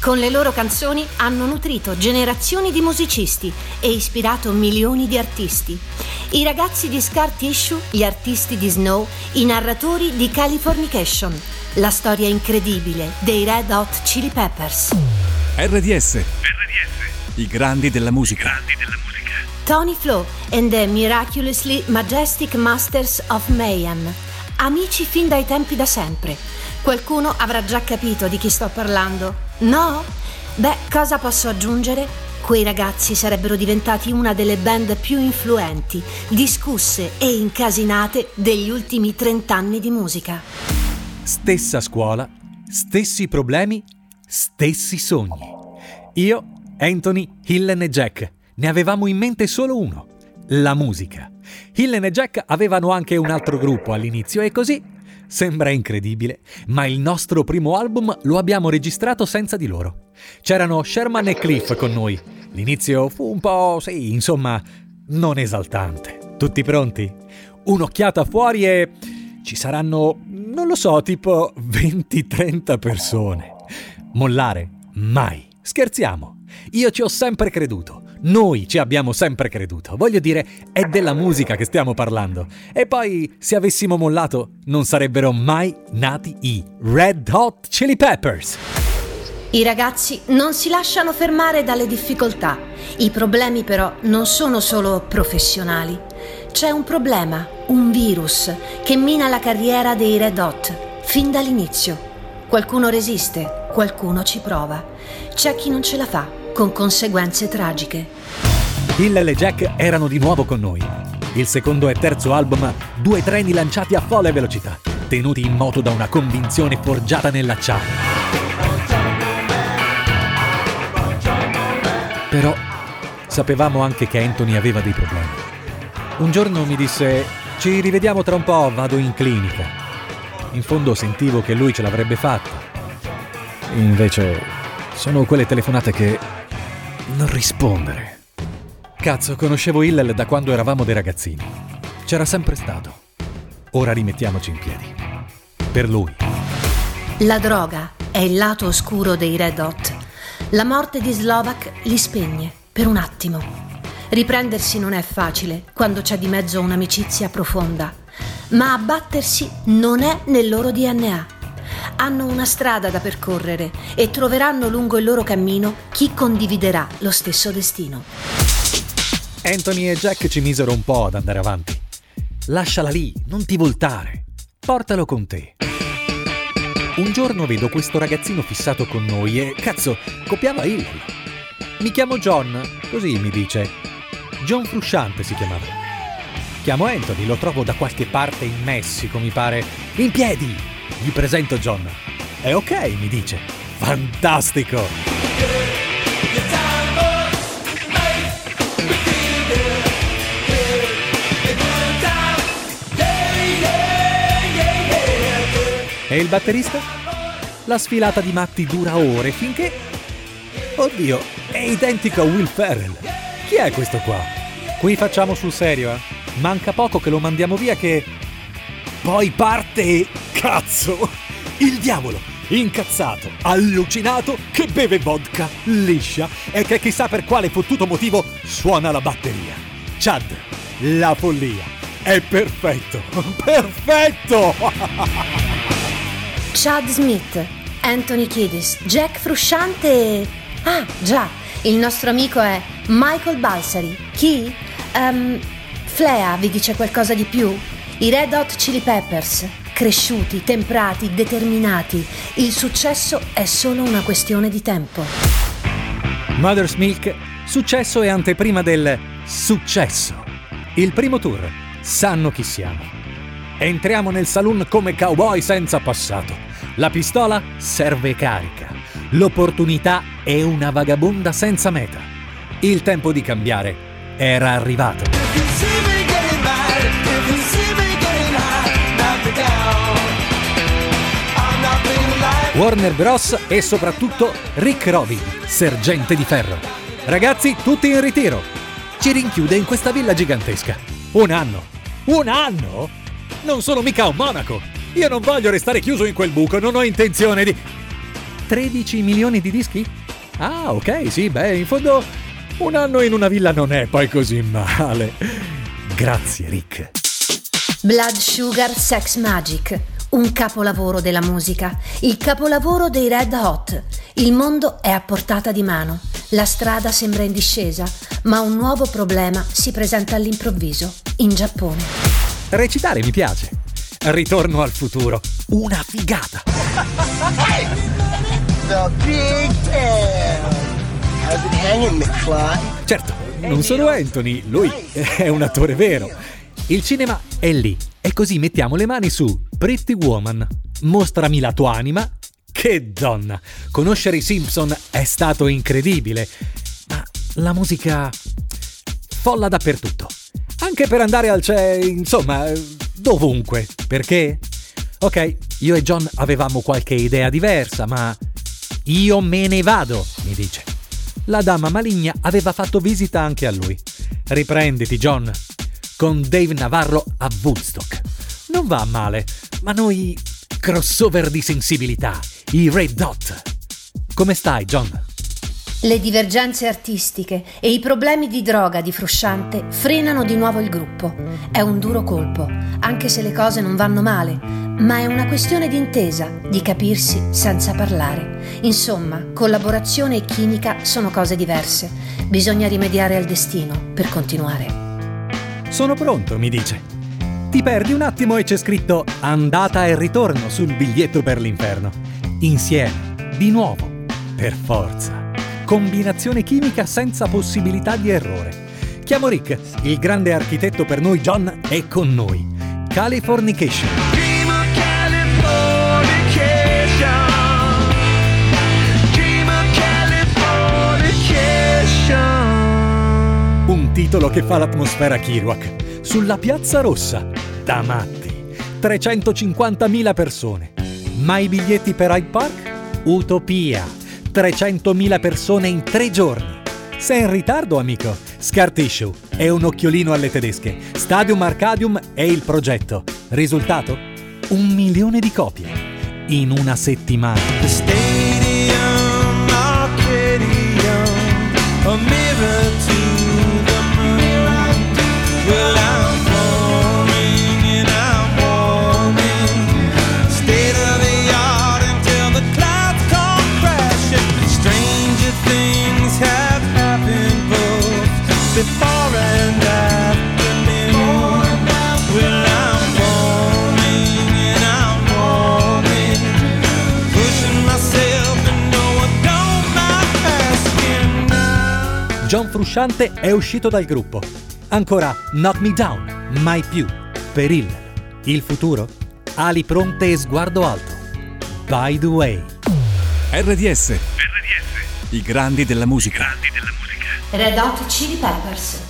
Con le loro canzoni hanno nutrito generazioni di musicisti e ispirato milioni di artisti. I ragazzi di Scar Tissue, gli artisti di Snow, i narratori di Californication. La storia incredibile dei Red Hot Chili Peppers. RDS. RDS. I grandi della musica. Grandi della musica. Tony Flo and the Miraculously Majestic Masters of Mayhem. Amici fin dai tempi da sempre. Qualcuno avrà già capito di chi sto parlando. No? Beh, cosa posso aggiungere? Quei ragazzi sarebbero diventati una delle band più influenti, discusse e incasinate degli ultimi 30 anni di musica. Stessa scuola, stessi problemi, stessi sogni. Io, Anthony, Hillen e Jack, ne avevamo in mente solo uno, la musica. Hillen e Jack avevano anche un altro gruppo all'inizio e così Sembra incredibile, ma il nostro primo album lo abbiamo registrato senza di loro. C'erano Sherman e Cliff con noi. L'inizio fu un po', sì, insomma, non esaltante. Tutti pronti? Un'occhiata fuori e ci saranno, non lo so, tipo 20-30 persone. Mollare? Mai. Scherziamo. Io ci ho sempre creduto. Noi ci abbiamo sempre creduto. Voglio dire, è della musica che stiamo parlando. E poi, se avessimo mollato, non sarebbero mai nati i Red Hot Chili Peppers. I ragazzi non si lasciano fermare dalle difficoltà. I problemi però non sono solo professionali. C'è un problema, un virus, che mina la carriera dei Red Hot, fin dall'inizio. Qualcuno resiste, qualcuno ci prova. C'è chi non ce la fa con conseguenze tragiche. Hill e Jack erano di nuovo con noi. Il secondo e terzo album, due treni lanciati a folle velocità, tenuti in moto da una convinzione forgiata nell'acciaio. Però sapevamo anche che Anthony aveva dei problemi. Un giorno mi disse, ci rivediamo tra un po', vado in clinica. In fondo sentivo che lui ce l'avrebbe fatta. Invece sono quelle telefonate che non rispondere. Cazzo, conoscevo Hillel da quando eravamo dei ragazzini. C'era sempre stato. Ora rimettiamoci in piedi. Per lui. La droga è il lato oscuro dei Red Hot. La morte di Slovak li spegne per un attimo. Riprendersi non è facile quando c'è di mezzo un'amicizia profonda, ma abbattersi non è nel loro DNA hanno una strada da percorrere e troveranno lungo il loro cammino chi condividerà lo stesso destino. Anthony e Jack ci misero un po' ad andare avanti. Lasciala lì, non ti voltare. Portalo con te. Un giorno vedo questo ragazzino fissato con noi e, cazzo, copiava il. Mi chiamo John, così mi dice. John Frusciante si chiamava. Chiamo Anthony, lo trovo da qualche parte in Messico, mi pare. In piedi! Gli presento John. È ok, mi dice. Fantastico! E il batterista? La sfilata di matti dura ore finché... Oddio, è identico a Will Ferrell. Chi è questo qua? Qui facciamo sul serio, eh? Manca poco che lo mandiamo via che... Poi parte Cazzo! Il diavolo, incazzato, allucinato, che beve vodka, liscia e che chissà per quale fottuto motivo suona la batteria. Chad, la follia. È perfetto! Perfetto! Chad Smith, Anthony Kiddis, Jack Frusciante e... Ah, già, il nostro amico è Michael Balsari. Chi? Um, Flea vi dice qualcosa di più? I Red Hot Chili Peppers, cresciuti, temprati, determinati. Il successo è solo una questione di tempo. Mother's Milk, successo è anteprima del successo. Il primo tour, sanno chi siamo. Entriamo nel saloon come cowboy senza passato. La pistola serve carica. L'opportunità è una vagabonda senza meta. Il tempo di cambiare era arrivato. Warner Bros. e soprattutto Rick Robin, sergente di ferro. Ragazzi, tutti in ritiro. Ci rinchiude in questa villa gigantesca. Un anno. Un anno? Non sono mica un monaco. Io non voglio restare chiuso in quel buco, non ho intenzione di... 13 milioni di dischi? Ah, ok, sì, beh, in fondo un anno in una villa non è poi così male. Grazie, Rick. Blood Sugar Sex Magic, un capolavoro della musica, il capolavoro dei Red Hot. Il mondo è a portata di mano, la strada sembra in discesa, ma un nuovo problema si presenta all'improvviso, in Giappone. Recitare mi piace. Ritorno al futuro. Una figata. The Big. How's it hanging, McFly? Certo, non solo Anthony, lui è un attore vero. Il cinema è lì e così mettiamo le mani su Pretty Woman. Mostrami la tua anima. Che donna! Conoscere i Simpson è stato incredibile, ma la musica folla dappertutto. Anche per andare al cielo, insomma, dovunque. Perché? Ok, io e John avevamo qualche idea diversa, ma io me ne vado, mi dice. La dama maligna aveva fatto visita anche a lui. Riprenditi, John. Con Dave Navarro a Woodstock. Non va male, ma noi crossover di sensibilità, i Red Dot. Come stai, John? Le divergenze artistiche e i problemi di droga di Frusciante frenano di nuovo il gruppo. È un duro colpo, anche se le cose non vanno male, ma è una questione di intesa, di capirsi senza parlare. Insomma, collaborazione e chimica sono cose diverse. Bisogna rimediare al destino per continuare. Sono pronto, mi dice. Ti perdi un attimo e c'è scritto andata e ritorno sul biglietto per l'inferno. Insieme, di nuovo, per forza. Combinazione chimica senza possibilità di errore. Chiamo Rick, il grande architetto per noi John è con noi. Californication. Titolo che fa l'atmosfera Kiruak. Sulla Piazza Rossa. Da matti. 350.000 persone. Ma i biglietti per Hyde Park? Utopia. 300.000 persone in tre giorni. Sei in ritardo, amico. Scar Tissue è un occhiolino alle tedesche. Stadium Arcadium è il progetto. Risultato? Un milione di copie. In una settimana. The stadium, Arcadium, a mirror before and after noon. Well, I'm warming and I'm warming. Pushing myself and no one don't mind asking. John Frusciante è uscito dal gruppo. Ancora Knock Me Down, mai più. Per il il futuro. Ali pronte e sguardo alto. By the way. RDS. I grandi della musica. Red Hot Chili Peppers.